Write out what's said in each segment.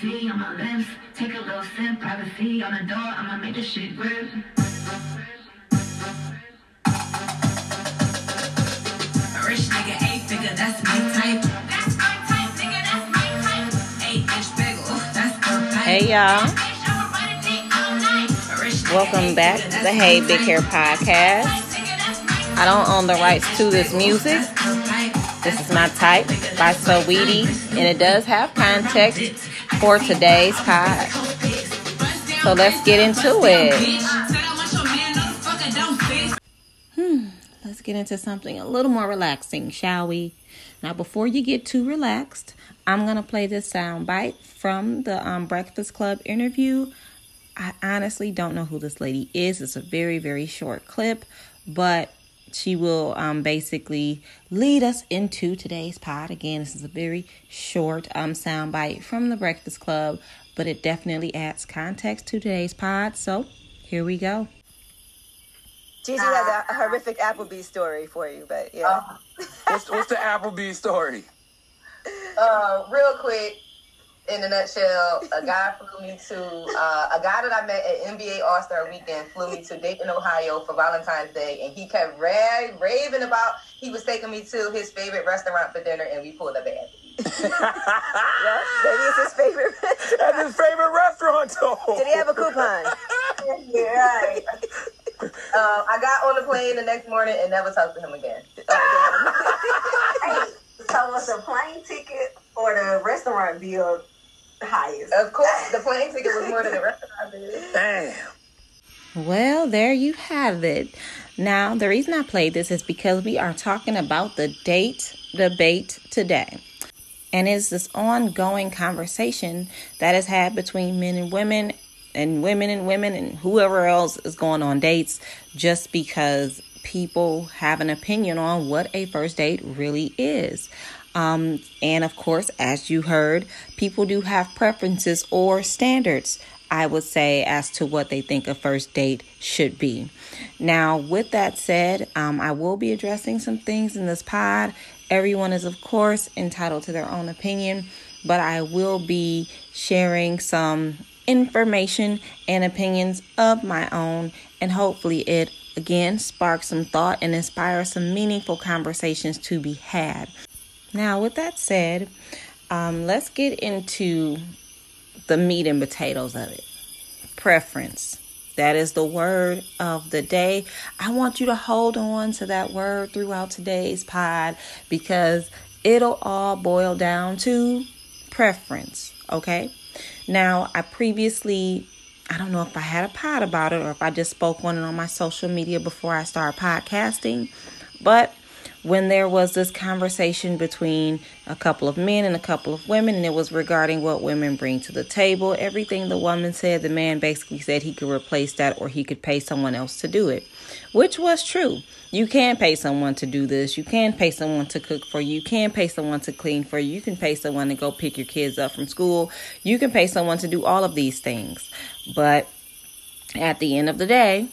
tea on my lips. Take a little sip, privacy on the door. I'ma make this shit grip. Rich nigga, eight figure, that's my type. That's my type, nigga, that's my type. Eight inch bagel, that's the type. Hey y'all. Welcome back to the Hey Big Hair Podcast. I don't own the rights to this music. This is my type by Saweetie, and it does have context for today's pod. So let's get into it. Hmm, let's get into something a little more relaxing, shall we? Now, before you get too relaxed, I'm gonna play this sound bite from the um, Breakfast Club interview. I honestly don't know who this lady is. It's a very, very short clip, but she will um, basically lead us into today's pod. Again, this is a very short um, sound bite from the Breakfast Club, but it definitely adds context to today's pod. So here we go. Gigi has a, a horrific Applebee's story for you, but yeah. What's, what's the Applebee story? Uh, real quick, in a nutshell, a guy flew me to uh, a guy that I met at NBA All Star Weekend flew me to Dayton, Ohio for Valentine's Day, and he kept ra- raving about he was taking me to his favorite restaurant for dinner, and we pulled up at. well, maybe it's his favorite restaurant. That's his favorite restaurant, though. Did he have a coupon? yeah, right. Uh, I got on the plane the next morning and never talked to him again. So was the plane ticket or the restaurant bill the highest? Of course, the plane ticket was more than the rest restaurant bill. Damn. Well, there you have it. Now, the reason I played this is because we are talking about the date debate today. And it's this ongoing conversation that is had between men and women and women and women and whoever else is going on dates just because people have an opinion on what a first date really is. Um, and of course, as you heard, people do have preferences or standards, I would say, as to what they think a first date should be. Now, with that said, um, I will be addressing some things in this pod. Everyone is, of course, entitled to their own opinion, but I will be sharing some information and opinions of my own, and hopefully, it again sparks some thought and inspires some meaningful conversations to be had. Now, with that said, um, let's get into the meat and potatoes of it. Preference. That is the word of the day. I want you to hold on to that word throughout today's pod because it'll all boil down to preference. Okay. Now, I previously, I don't know if I had a pod about it or if I just spoke on it on my social media before I started podcasting, but when there was this conversation between a couple of men and a couple of women, and it was regarding what women bring to the table. Everything the woman said, the man basically said he could replace that or he could pay someone else to do it, which was true. You can pay someone to do this. You can pay someone to cook for you. You can pay someone to clean for you. You can pay someone to go pick your kids up from school. You can pay someone to do all of these things. But at the end of the day,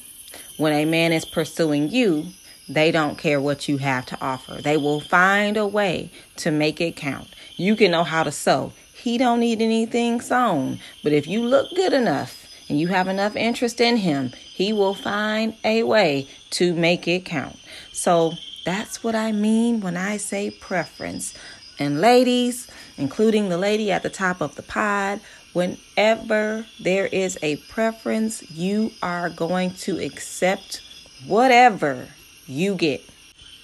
when a man is pursuing you, they don't care what you have to offer. They will find a way to make it count. You can know how to sew. He don't need anything sewn, but if you look good enough and you have enough interest in him, he will find a way to make it count. So that's what I mean when I say preference. And ladies, including the lady at the top of the pod, whenever there is a preference, you are going to accept whatever you get.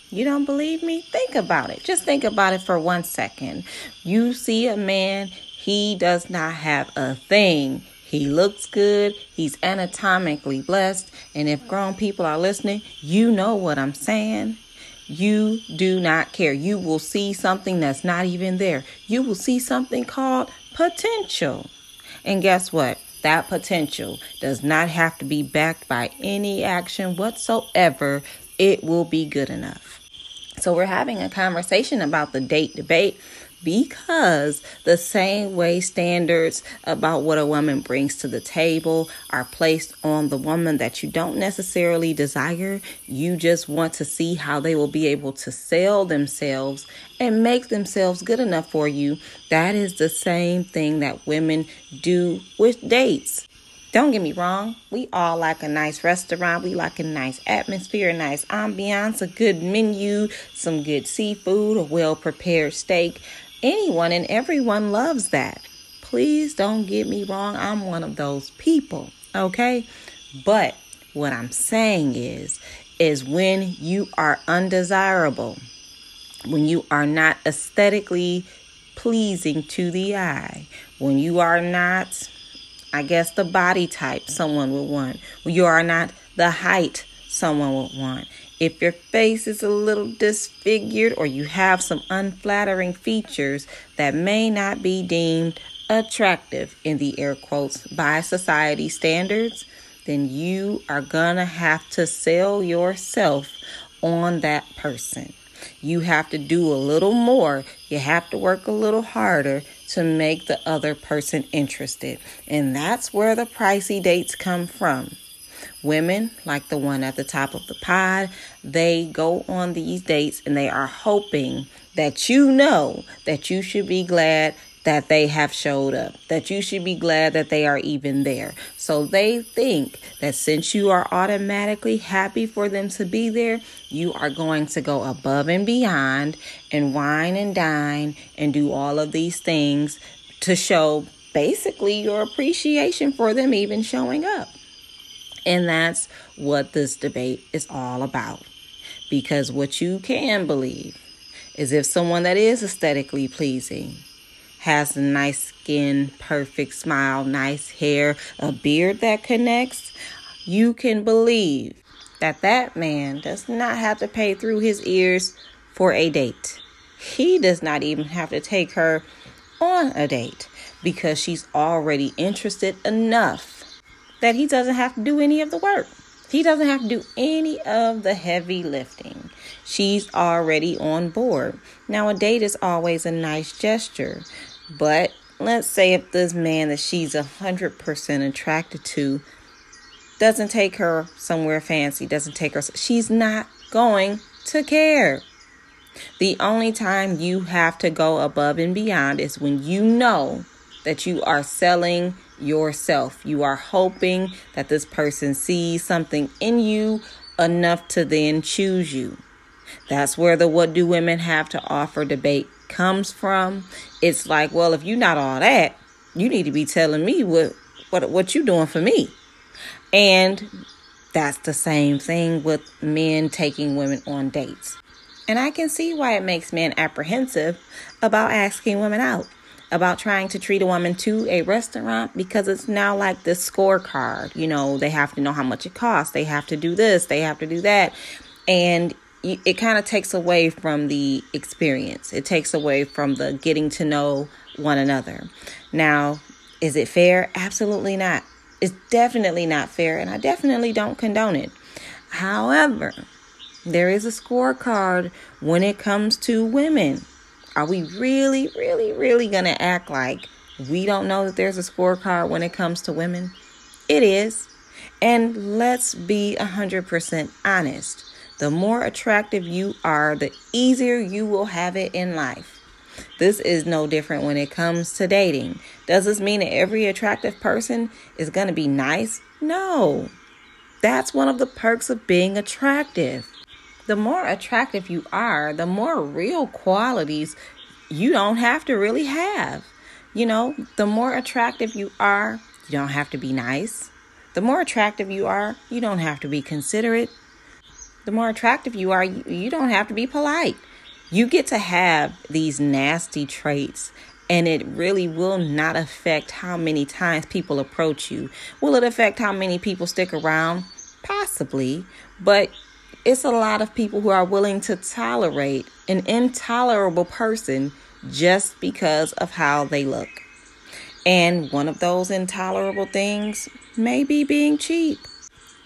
You don't believe me? Think about it. Just think about it for one second. You see a man, he does not have a thing. He looks good, he's anatomically blessed, and if grown people are listening, you know what I'm saying. You do not care. You will see something that's not even there. You will see something called potential. And guess what? That potential does not have to be backed by any action whatsoever it will be good enough. So, we're having a conversation about the date debate, because the same way standards about what a woman brings to the table are placed on the woman that you don't necessarily desire, you just want to see how they will be able to sell themselves and make themselves good enough for you. That is the same thing that women do with dates. Don't get me wrong, we all like a nice restaurant. We like a nice atmosphere, a nice ambiance, a good menu, some good seafood, a well prepared steak. Anyone and everyone loves that. Please don't get me wrong, I'm one of those people, okay? But what I'm saying is, is when you are undesirable, when you are not aesthetically pleasing to the eye, when you are not I guess the body type someone would want. You are not the height someone would want. If your face is a little disfigured or you have some unflattering features that may not be deemed attractive in the air quotes by society standards, then you are gonna have to sell yourself on that person. You have to do a little more. You have to work a little harder to make the other person interested. And that's where the pricey dates come from. Women, like the one at the top of the pod, they go on these dates and they are hoping that you know that you should be glad that they have showed up, that you should be glad that they are even there. So they think that since you are automatically happy for them to be there, you are going to go above and beyond and wine and dine and do all of these things to show basically your appreciation for them even showing up. And that's what this debate is all about. Because what you can believe is if someone that is aesthetically pleasing, has nice skin, perfect smile, nice hair, a beard that connects, you can believe that that man does not have to pay through his ears for a date. He does not even have to take her on a date because she's already interested enough that he doesn't have to do any of the work. He doesn't have to do any of the heavy lifting. She's already on board. Now, a date is always a nice gesture, but let's say if this man that she's a hundred percent attracted to doesn't take her somewhere fancy, doesn't take her, she's not going to care. The only time you have to go above and beyond is when you know that you are selling yourself. You are hoping that this person sees something in you enough to then choose you. That's where the what do women have to offer debate comes from, it's like, well, if you're not all that, you need to be telling me what what what you doing for me. And that's the same thing with men taking women on dates. And I can see why it makes men apprehensive about asking women out, about trying to treat a woman to a restaurant because it's now like this scorecard. You know, they have to know how much it costs, they have to do this, they have to do that. And it kind of takes away from the experience. It takes away from the getting to know one another. Now, is it fair? Absolutely not. It's definitely not fair, and I definitely don't condone it. However, there is a scorecard when it comes to women. Are we really, really, really going to act like we don't know that there's a scorecard when it comes to women? It is. And let's be 100% honest the more attractive you are, the easier you will have it in life. This is no different when it comes to dating. Does this mean that every attractive person is going to be nice? No. That's one of the perks of being attractive. The more attractive you are, the more real qualities you don't have to really have. You know, the more attractive you are, you don't have to be nice. The more attractive you are, you don't have to be considerate the more attractive you are, you, you don't have to be polite. You get to have these nasty traits and it really will not affect how many times people approach you. Will it affect how many people stick around? Possibly, but it's a lot of people who are willing to tolerate an intolerable person just because of how they look. And one of those intolerable things may be being cheap.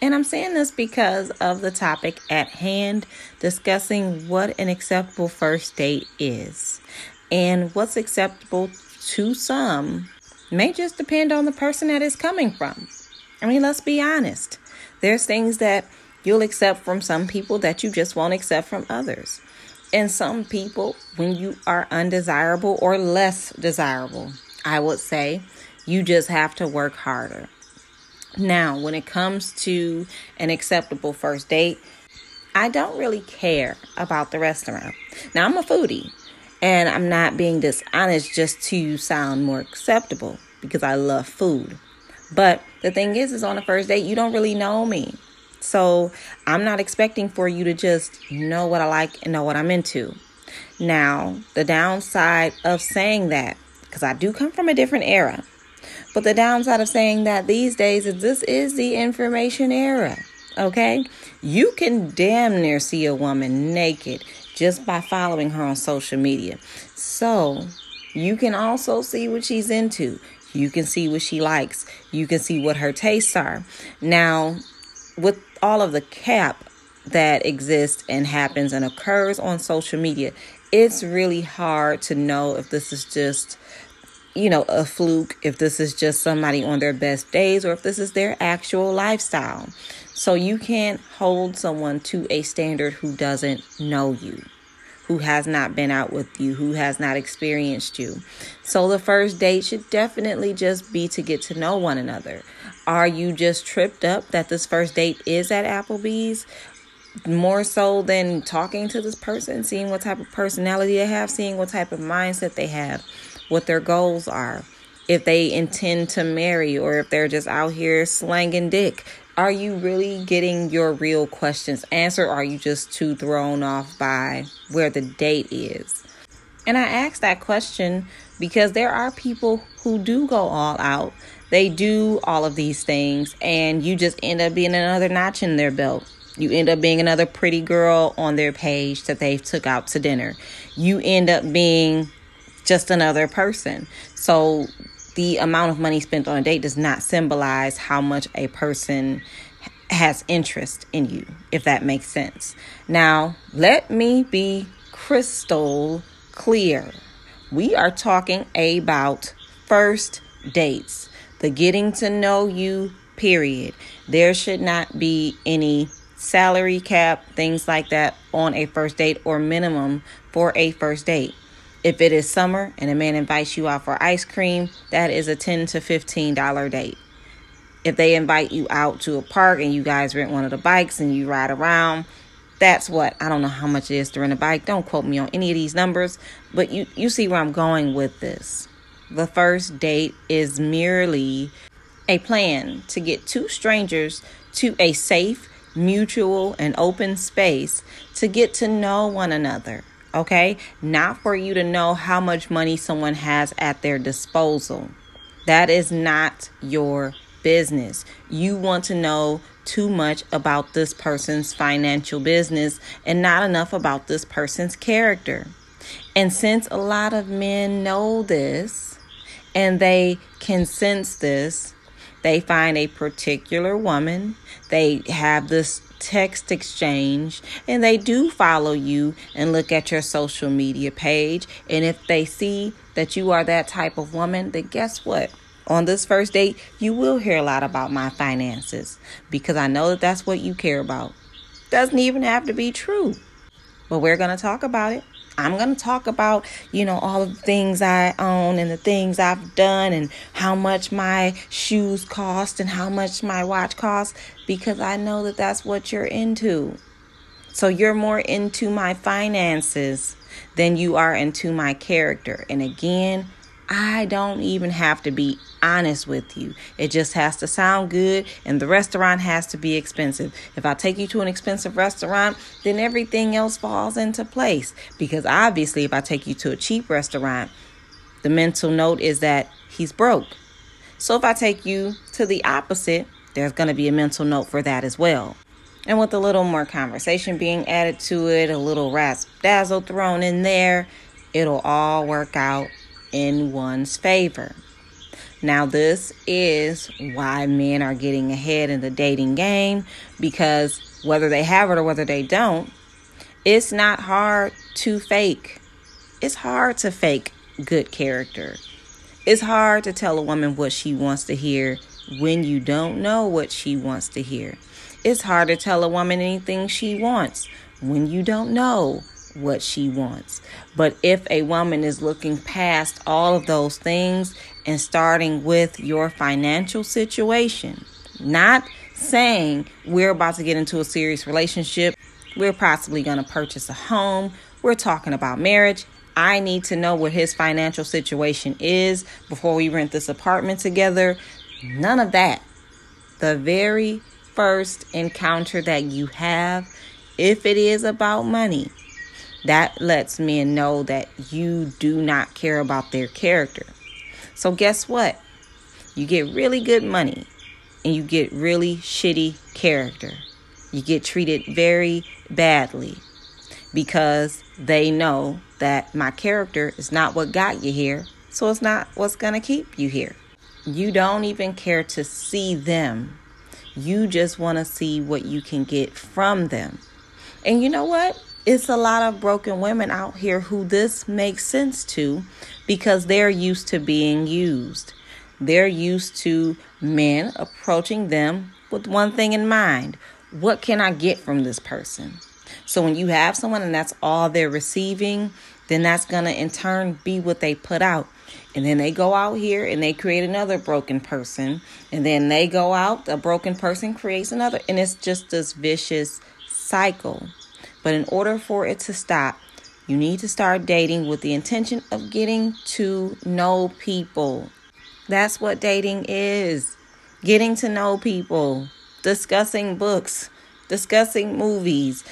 And I'm saying this because of the topic at hand, discussing what an acceptable first date is. And what's acceptable to some may just depend on the person that is coming from. I mean, let's be honest. There's things that you'll accept from some people that you just won't accept from others. And some people, when you are undesirable or less desirable, I would say you just have to work harder. Now, when it comes to an acceptable first date, I don't really care about the restaurant. Now, I'm a foodie and I'm not being dishonest just to sound more acceptable because I love food. But the thing is, is on the first date, you don't really know me. So I'm not expecting for you to just know what I like and know what I'm into. Now, the downside of saying that, because I do come from a different era, but the downside of saying that these days is this is the information era. Okay? You can damn near see a woman naked just by following her on social media. So you can also see what she's into. You can see what she likes. You can see what her tastes are. Now, with all of the cap that exists and happens and occurs on social media, it's really hard to know if this is just, you know, a fluke, if this is just somebody on their best days, or if this is their actual lifestyle. So you can't hold someone to a standard who doesn't know you who has not been out with you, who has not experienced you. So the first date should definitely just be to get to know one another. Are you just tripped up that this first date is at Applebee's? More so than talking to this person, seeing what type of personality they have, seeing what type of mindset they have, what their goals are, if they intend to marry, or if they're just out here slanging dick are you really getting your real questions answered? are you just too thrown off by where the date is? And I ask that question because there are people who do go all out. They do all of these things, and you just end up being another notch in their belt. You end up being another pretty girl on their page that they took out to dinner. You end up being just another person. So the amount of money spent on a date does not symbolize how much a person has interest in you, if that makes sense. Now, let me be crystal clear. We are talking about first dates, the getting to know you period. There should not be any salary cap, things like that on a first date or minimum for a first date. If it is summer and a man invites you out for ice cream, that is a 10 to $15 date. If they invite you out to a park and you guys rent one of the bikes and you ride around, that's what I don't know how much it is to rent a bike. Don't quote me on any of these numbers, but you you see where I'm going with this. The first date is merely a plan to get two strangers to a safe, mutual, and open space to get to know one another okay? Not for you to know how much money someone has at their disposal. That is not your business. You want to know too much about this person's financial business and not enough about this person's character. And since a lot of men know this and they can sense this, they find a particular woman, they have this text exchange and they do follow you and look at your social media page. And if they see that you are that type of woman, then guess what? On this first date, you will hear a lot about my finances because I know that that's what you care about. Doesn't even have to be true, but we're going to talk about it. I'm going to talk about, you know, all the things I own and the things I've done and how much my shoes cost and how much my watch costs because I know that that's what you're into. So you're more into my finances than you are into my character. And again, I don't even have to be honest with you. It just has to sound good, and the restaurant has to be expensive. If I take you to an expensive restaurant, then everything else falls into place. Because obviously, if I take you to a cheap restaurant, the mental note is that he's broke. So if I take you to the opposite, there's going to be a mental note for that as well. And with a little more conversation being added to it, a little rasp dazzle thrown in there, it'll all work out in one's favor. Now, this is why men are getting ahead in the dating game because whether they have it or whether they don't, it's not hard to fake. it's hard to fake good character. It's hard to tell a woman what she wants to hear when you don't know what she wants to hear. It's hard to tell a woman anything she wants when you don't know what she wants. But if a woman is looking past all of those things and starting with your financial situation, not saying we're about to get into a serious relationship, we're possibly going to purchase a home, we're talking about marriage. I need to know what his financial situation is before we rent this apartment together. None of that. The very first encounter that you have, if it is about money, that lets men know that you do not care about their character. So, guess what? You get really good money and you get really shitty character. You get treated very badly because they know that my character is not what got you here, so it's not what's going to keep you here. You don't even care to see them. You just want to see what you can get from them. And you know what? It's a lot of broken women out here who this makes sense to because they're used to being used. They're used to men approaching them with one thing in mind what can I get from this person? So when you have someone and that's all they're receiving, then that's going to in turn be what they put out. And then they go out here and they create another broken person. And then they go out, a broken person creates another. And it's just this vicious cycle. But in order for it to stop, you need to start dating with the intention of getting to know people. That's what dating is getting to know people, discussing books, discussing movies.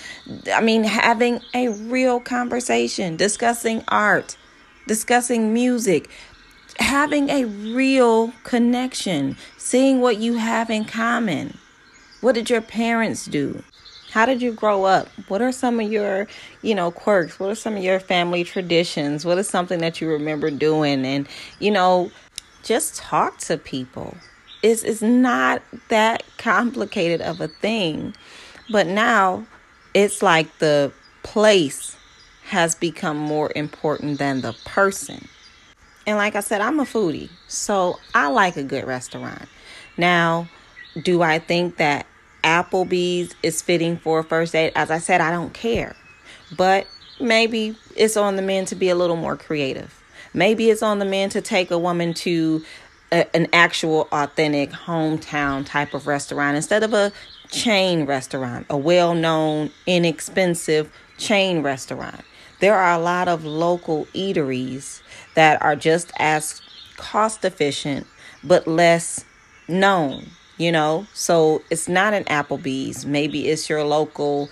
I mean, having a real conversation, discussing art, discussing music, having a real connection, seeing what you have in common. What did your parents do? How did you grow up? What are some of your, you know, quirks? What are some of your family traditions? What is something that you remember doing? And, you know, just talk to people. It's, it's not that complicated of a thing. But now it's like the place has become more important than the person. And like I said, I'm a foodie, so I like a good restaurant. Now, do I think that Applebee's is fitting for a first date. As I said, I don't care. But maybe it's on the men to be a little more creative. Maybe it's on the men to take a woman to a, an actual, authentic hometown type of restaurant instead of a chain restaurant, a well known, inexpensive chain restaurant. There are a lot of local eateries that are just as cost efficient but less known you know? So it's not an applebee's. Maybe it's your local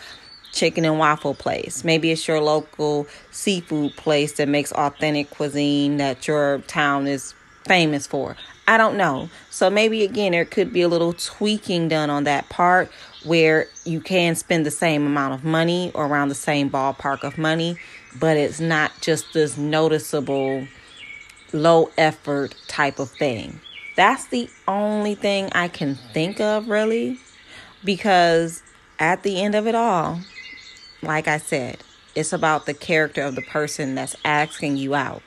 chicken and waffle place. Maybe it's your local seafood place that makes authentic cuisine that your town is famous for. I don't know. So maybe again there could be a little tweaking done on that part where you can spend the same amount of money or around the same ballpark of money but it's not just this noticeable low effort type of thing that's the only thing I can think of, really, because at the end of it all, like I said, it's about the character of the person that's asking you out.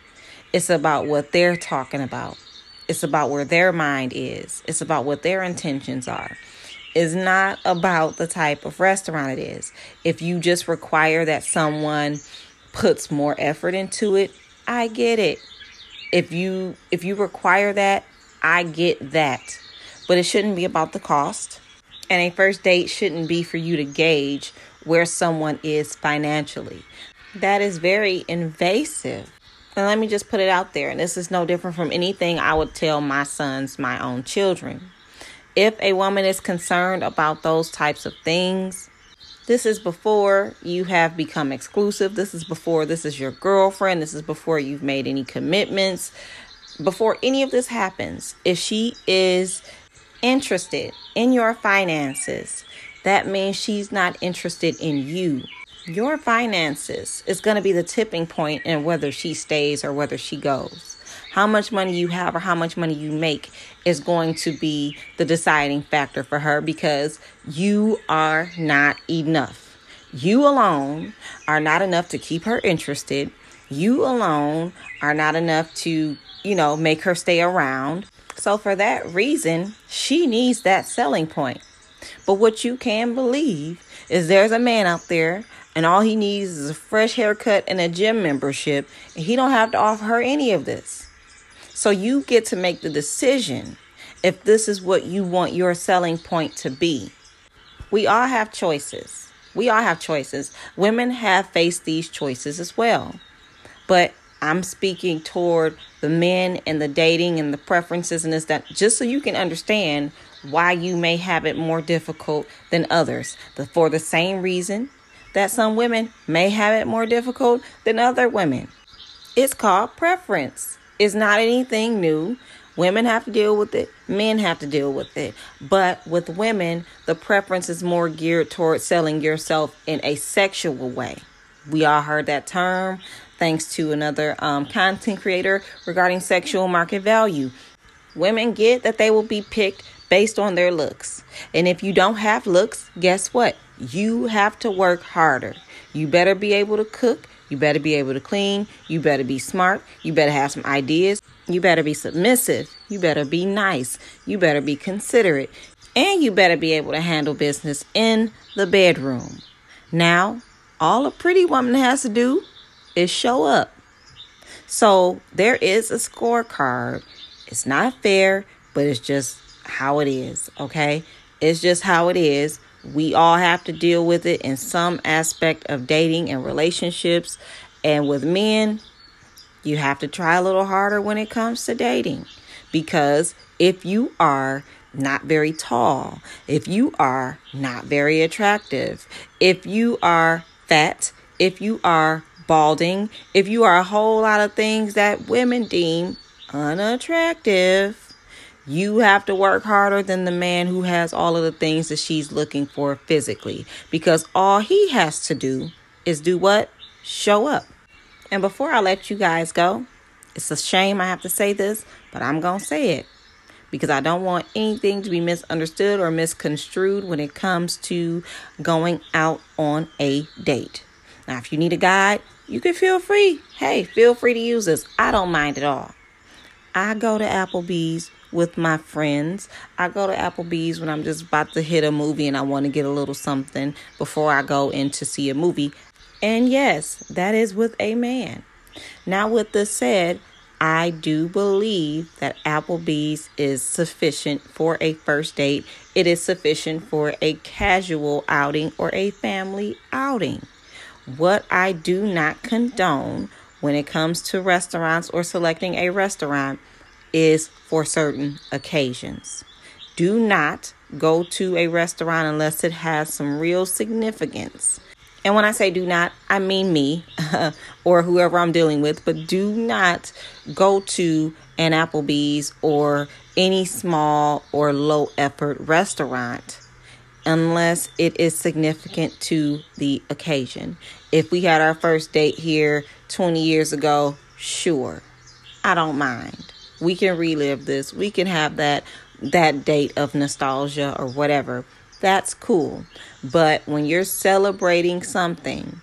It's about what they're talking about. It's about where their mind is. It's about what their intentions are. It's not about the type of restaurant it is. If you just require that someone puts more effort into it, I get it. If you if you require that, I get that. But it shouldn't be about the cost. And a first date shouldn't be for you to gauge where someone is financially. That is very invasive. And let me just put it out there. And this is no different from anything I would tell my sons, my own children. If a woman is concerned about those types of things, this is before you have become exclusive. This is before this is your girlfriend. This is before you've made any commitments before any of this happens, if she is interested in your finances, that means she's not interested in you. Your finances is going to be the tipping point in whether she stays or whether she goes. How much money you have or how much money you make is going to be the deciding factor for her because you are not enough. You alone are not enough to keep her interested You alone are not enough to, you know, make her stay around. So, for that reason, she needs that selling point. But what you can believe is there's a man out there and all he needs is a fresh haircut and a gym membership and he don't have to offer her any of this. So you get to make the decision if this is what you want your selling point to be. We all have choices. We all have choices. Women have faced these choices as well. But I'm speaking toward the men and the dating and the preferences and this that just so you can understand why you may have it more difficult than others. The, for the same reason that some women may have it more difficult than other women. It's called preference. It's not anything new. Women have to deal with it, men have to deal with it. But with women, the preference is more geared towards selling yourself in a sexual way. We all heard that term thanks to another um, content creator regarding sexual market value. Women get that they will be picked based on their looks. And if you don't have looks, guess what? You have to work harder. You better be able to cook. You better be able to clean. You better be smart. You better have some ideas. You better be submissive. You better be nice. You better be considerate. And you better be able to handle business in the bedroom. Now, all a pretty woman has to do is show up. So there is a scorecard. It's not fair, but it's just how it is, okay? It's just how it is. We all have to deal with it in some aspect of dating and relationships. And with men, you have to try a little harder when it comes to dating. Because if you are not very tall, if you are not very attractive, if you are fat, if you are balding, if you are a whole lot of things that women deem unattractive, you have to work harder than the man who has all of the things that she's looking for physically because all he has to do is do what? Show up. And before I let you guys go, it's a shame I have to say this, but I'm going to say it because I don't want anything to be misunderstood or misconstrued when it comes to going out on a date. Now, if you need a guide, you can feel free. Hey, feel free to use this. I don't mind at all. I go to Applebee's with my friends. I go to Applebee's when I'm just about to hit a movie and I want to get a little something before I go in to see a movie. And yes, that is with a man. Now, with this said, I do believe that Applebee's is sufficient for a first date. It is sufficient for a casual outing or a family outing. What I do not condone when it comes to restaurants or selecting a restaurant is for certain occasions. Do not go to a restaurant unless it has some real significance. And when I say do not, I mean me or whoever I'm dealing with, but do not go to an Applebee's or any small or low effort restaurant unless it is significant to the occasion. If we had our first date here 20 years ago, sure, I don't mind we can relive this. We can have that that date of nostalgia or whatever. That's cool. But when you're celebrating something,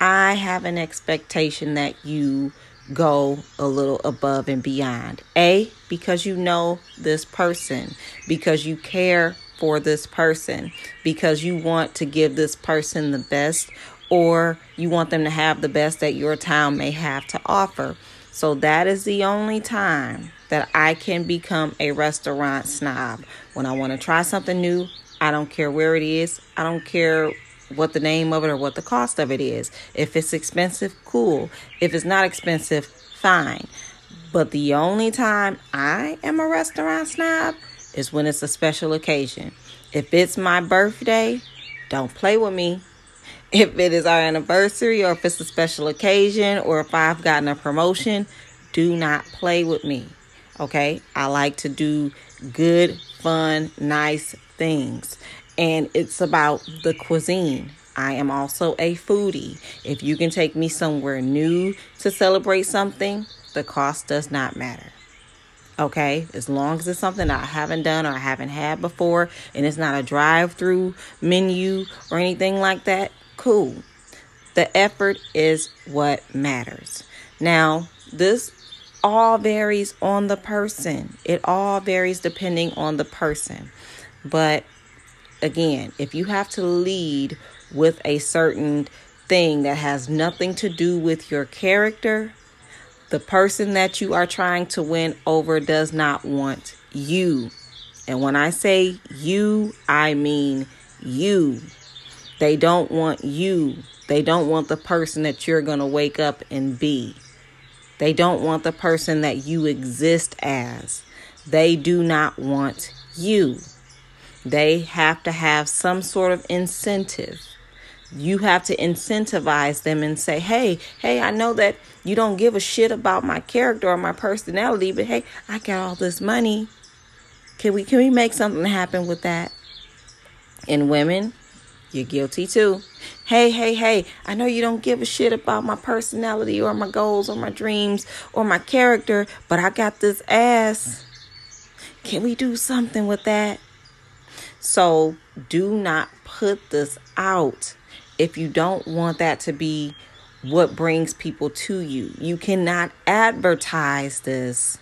I have an expectation that you go a little above and beyond. A, because you know this person, because you care for this person, because you want to give this person the best, or you want them to have the best that your town may have to offer. So that is the only time that I can become a restaurant snob. When I want to try something new, I don't care where it is. I don't care what the name of it or what the cost of it is. If it's expensive, cool. If it's not expensive, fine. But the only time I am a restaurant snob is when it's a special occasion. If it's my birthday, don't play with me if it is our anniversary or if it's a special occasion or if I've gotten a promotion, do not play with me. Okay? I like to do good, fun, nice things. And it's about the cuisine. I am also a foodie. If you can take me somewhere new to celebrate something, the cost does not matter. Okay, as long as it's something I haven't done or I haven't had before and it's not a drive through menu or anything like that, cool. The effort is what matters. Now, this all varies on the person. It all varies depending on the person. But again, if you have to lead with a certain thing that has nothing to do with your character, the person that you are trying to win over does not want you. And when I say you, I mean you. They don't want you. They don't want the person that you're going to wake up and be. They don't want the person that you exist as. They do not want you. They have to have some sort of incentive. You have to incentivize them and say, hey, hey, I know that you don't give a shit about my character or my personality, but hey, I got all this money. Can we can we make something happen with that? And women, you're guilty too. Hey, hey, hey, I know you don't give a shit about my personality or my goals or my dreams or my character, but I got this ass. Can we do something with that? So do not put this out if you don't want that to be what brings people to you. You cannot advertise this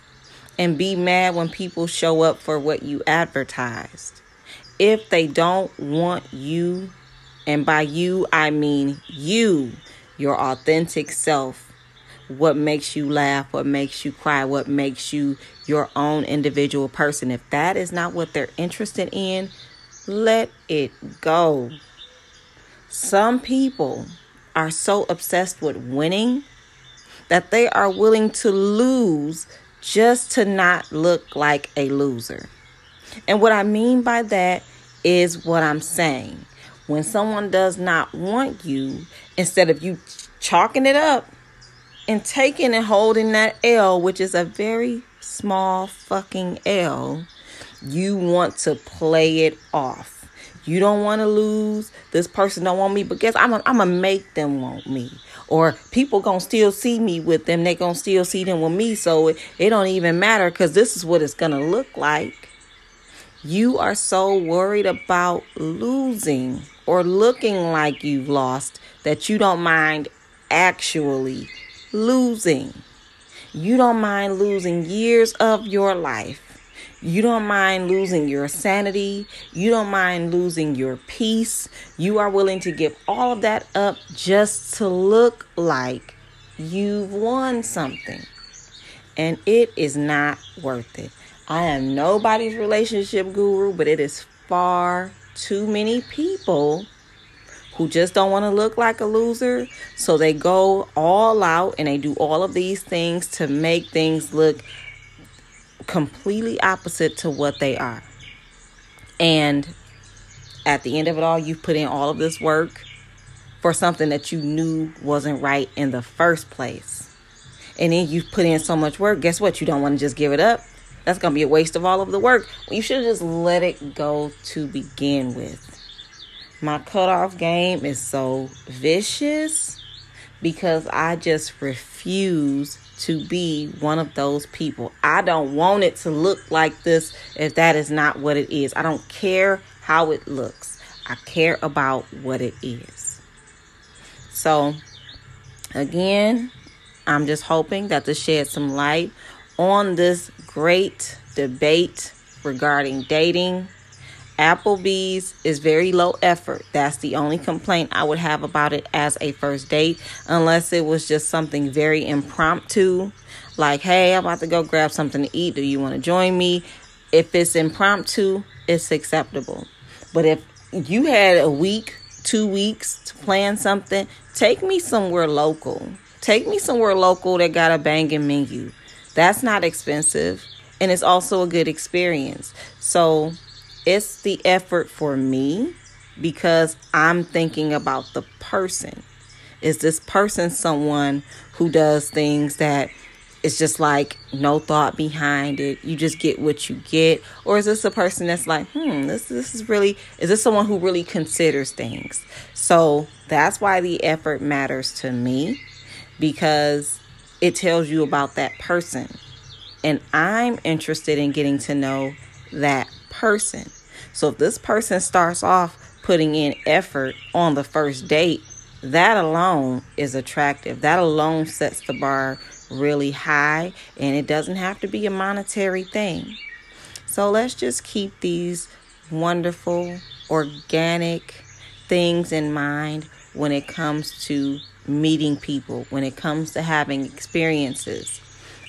and be mad when people show up for what you advertised. If they don't want you, and by you I mean you, your authentic self, what makes you laugh, what makes you cry, what makes you your own individual person. If that is not what they're interested in, let it go. Some people are so obsessed with winning that they are willing to lose just to not look like a loser. And what I mean by that is what I'm saying. When someone does not want you, instead of you chalking it up and taking and holding that L, which is a very small fucking L, you want to play it off. You don't want to lose. This person don't want me, but guess I'm gonna I'm make them want me. Or people gonna still see me with them. They gonna still see them with me. So it, it don't even matter because this is what it's gonna look like. You are so worried about losing or looking like you've lost that you don't mind actually losing. You don't mind losing years of your life you don't mind losing your sanity. You don't mind losing your peace. You are willing to give all of that up just to look like you've won something. And it is not worth it. I am nobody's relationship guru, but it is far too many people who just don't want to look like a loser. So they go all out and they do all of these things to make things look completely opposite to what they are. And at the end of it all, you put in all of this work for something that you knew wasn't right in the first place. And then you put in so much work. Guess what? You don't want to just give it up. That's going to be a waste of all of the work. You should just let it go to begin with. My cutoff game is so vicious because I just refuse to be one of those people. I don't want it to look like this if that is not what it is. I don't care how it looks, I care about what it is. So, again, I'm just hoping that this sheds some light on this great debate regarding dating Applebee's is very low effort. That's the only complaint I would have about it as a first date, unless it was just something very impromptu, like, hey, I'm about to go grab something to eat. Do you want to join me? If it's impromptu, it's acceptable. But if you had a week, two weeks to plan something, take me somewhere local. Take me somewhere local that got a banging menu. That's not expensive and it's also a good experience. So it's the effort for me because I'm thinking about the person. Is this person someone who does things that it's just like no thought behind it. You just get what you get. Or is this a person that's like, hmm, this this is really is this someone who really considers things? So that's why the effort matters to me because it tells you about that person. And I'm interested in getting to know that person. So if this person starts off putting in effort on the first date, that alone is attractive. That alone sets the bar really high, and it doesn't have to be a monetary thing. So let's just keep these wonderful, organic things in mind when it comes to meeting people, when it comes to having experiences.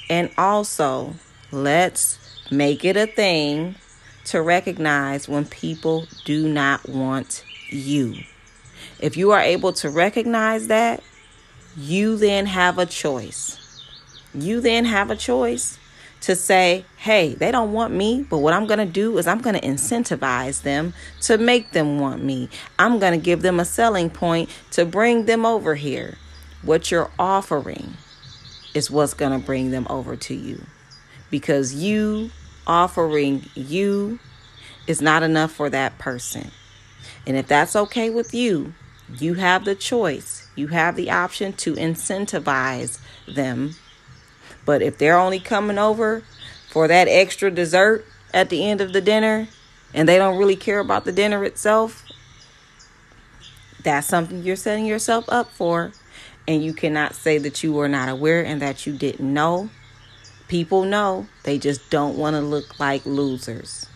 And also, let's make it a thing to recognize when people do not want you. If you are able to recognize that, you then have a choice. You then have a choice to say, hey, they don't want me, but what I'm going to do is I'm going to incentivize them to make them want me. I'm going to give them a selling point to bring them over here. What you're offering is what's going to bring them over to you because you offering you is not enough for that person. And if that's okay with you, you have the choice, you have the option to incentivize them. But if they're only coming over for that extra dessert at the end of the dinner and they don't really care about the dinner itself, that's something you're setting yourself up for. And you cannot say that you were not aware and that you didn't know. People know, they just don't want to look like losers.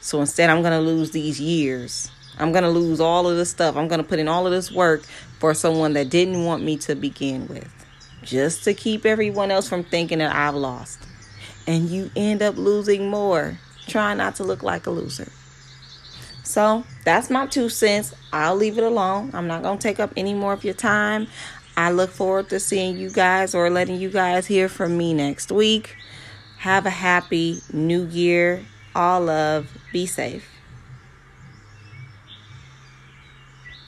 So instead, I'm going to lose these years I'm going to lose all of this stuff. I'm going to put in all of this work for someone that didn't want me to begin with, just to keep everyone else from thinking that I've lost. And you end up losing more, trying not to look like a loser. So that's my two cents. I'll leave it alone. I'm not going to take up any more of your time. I look forward to seeing you guys or letting you guys hear from me next week. Have a happy new year. All love. Be safe.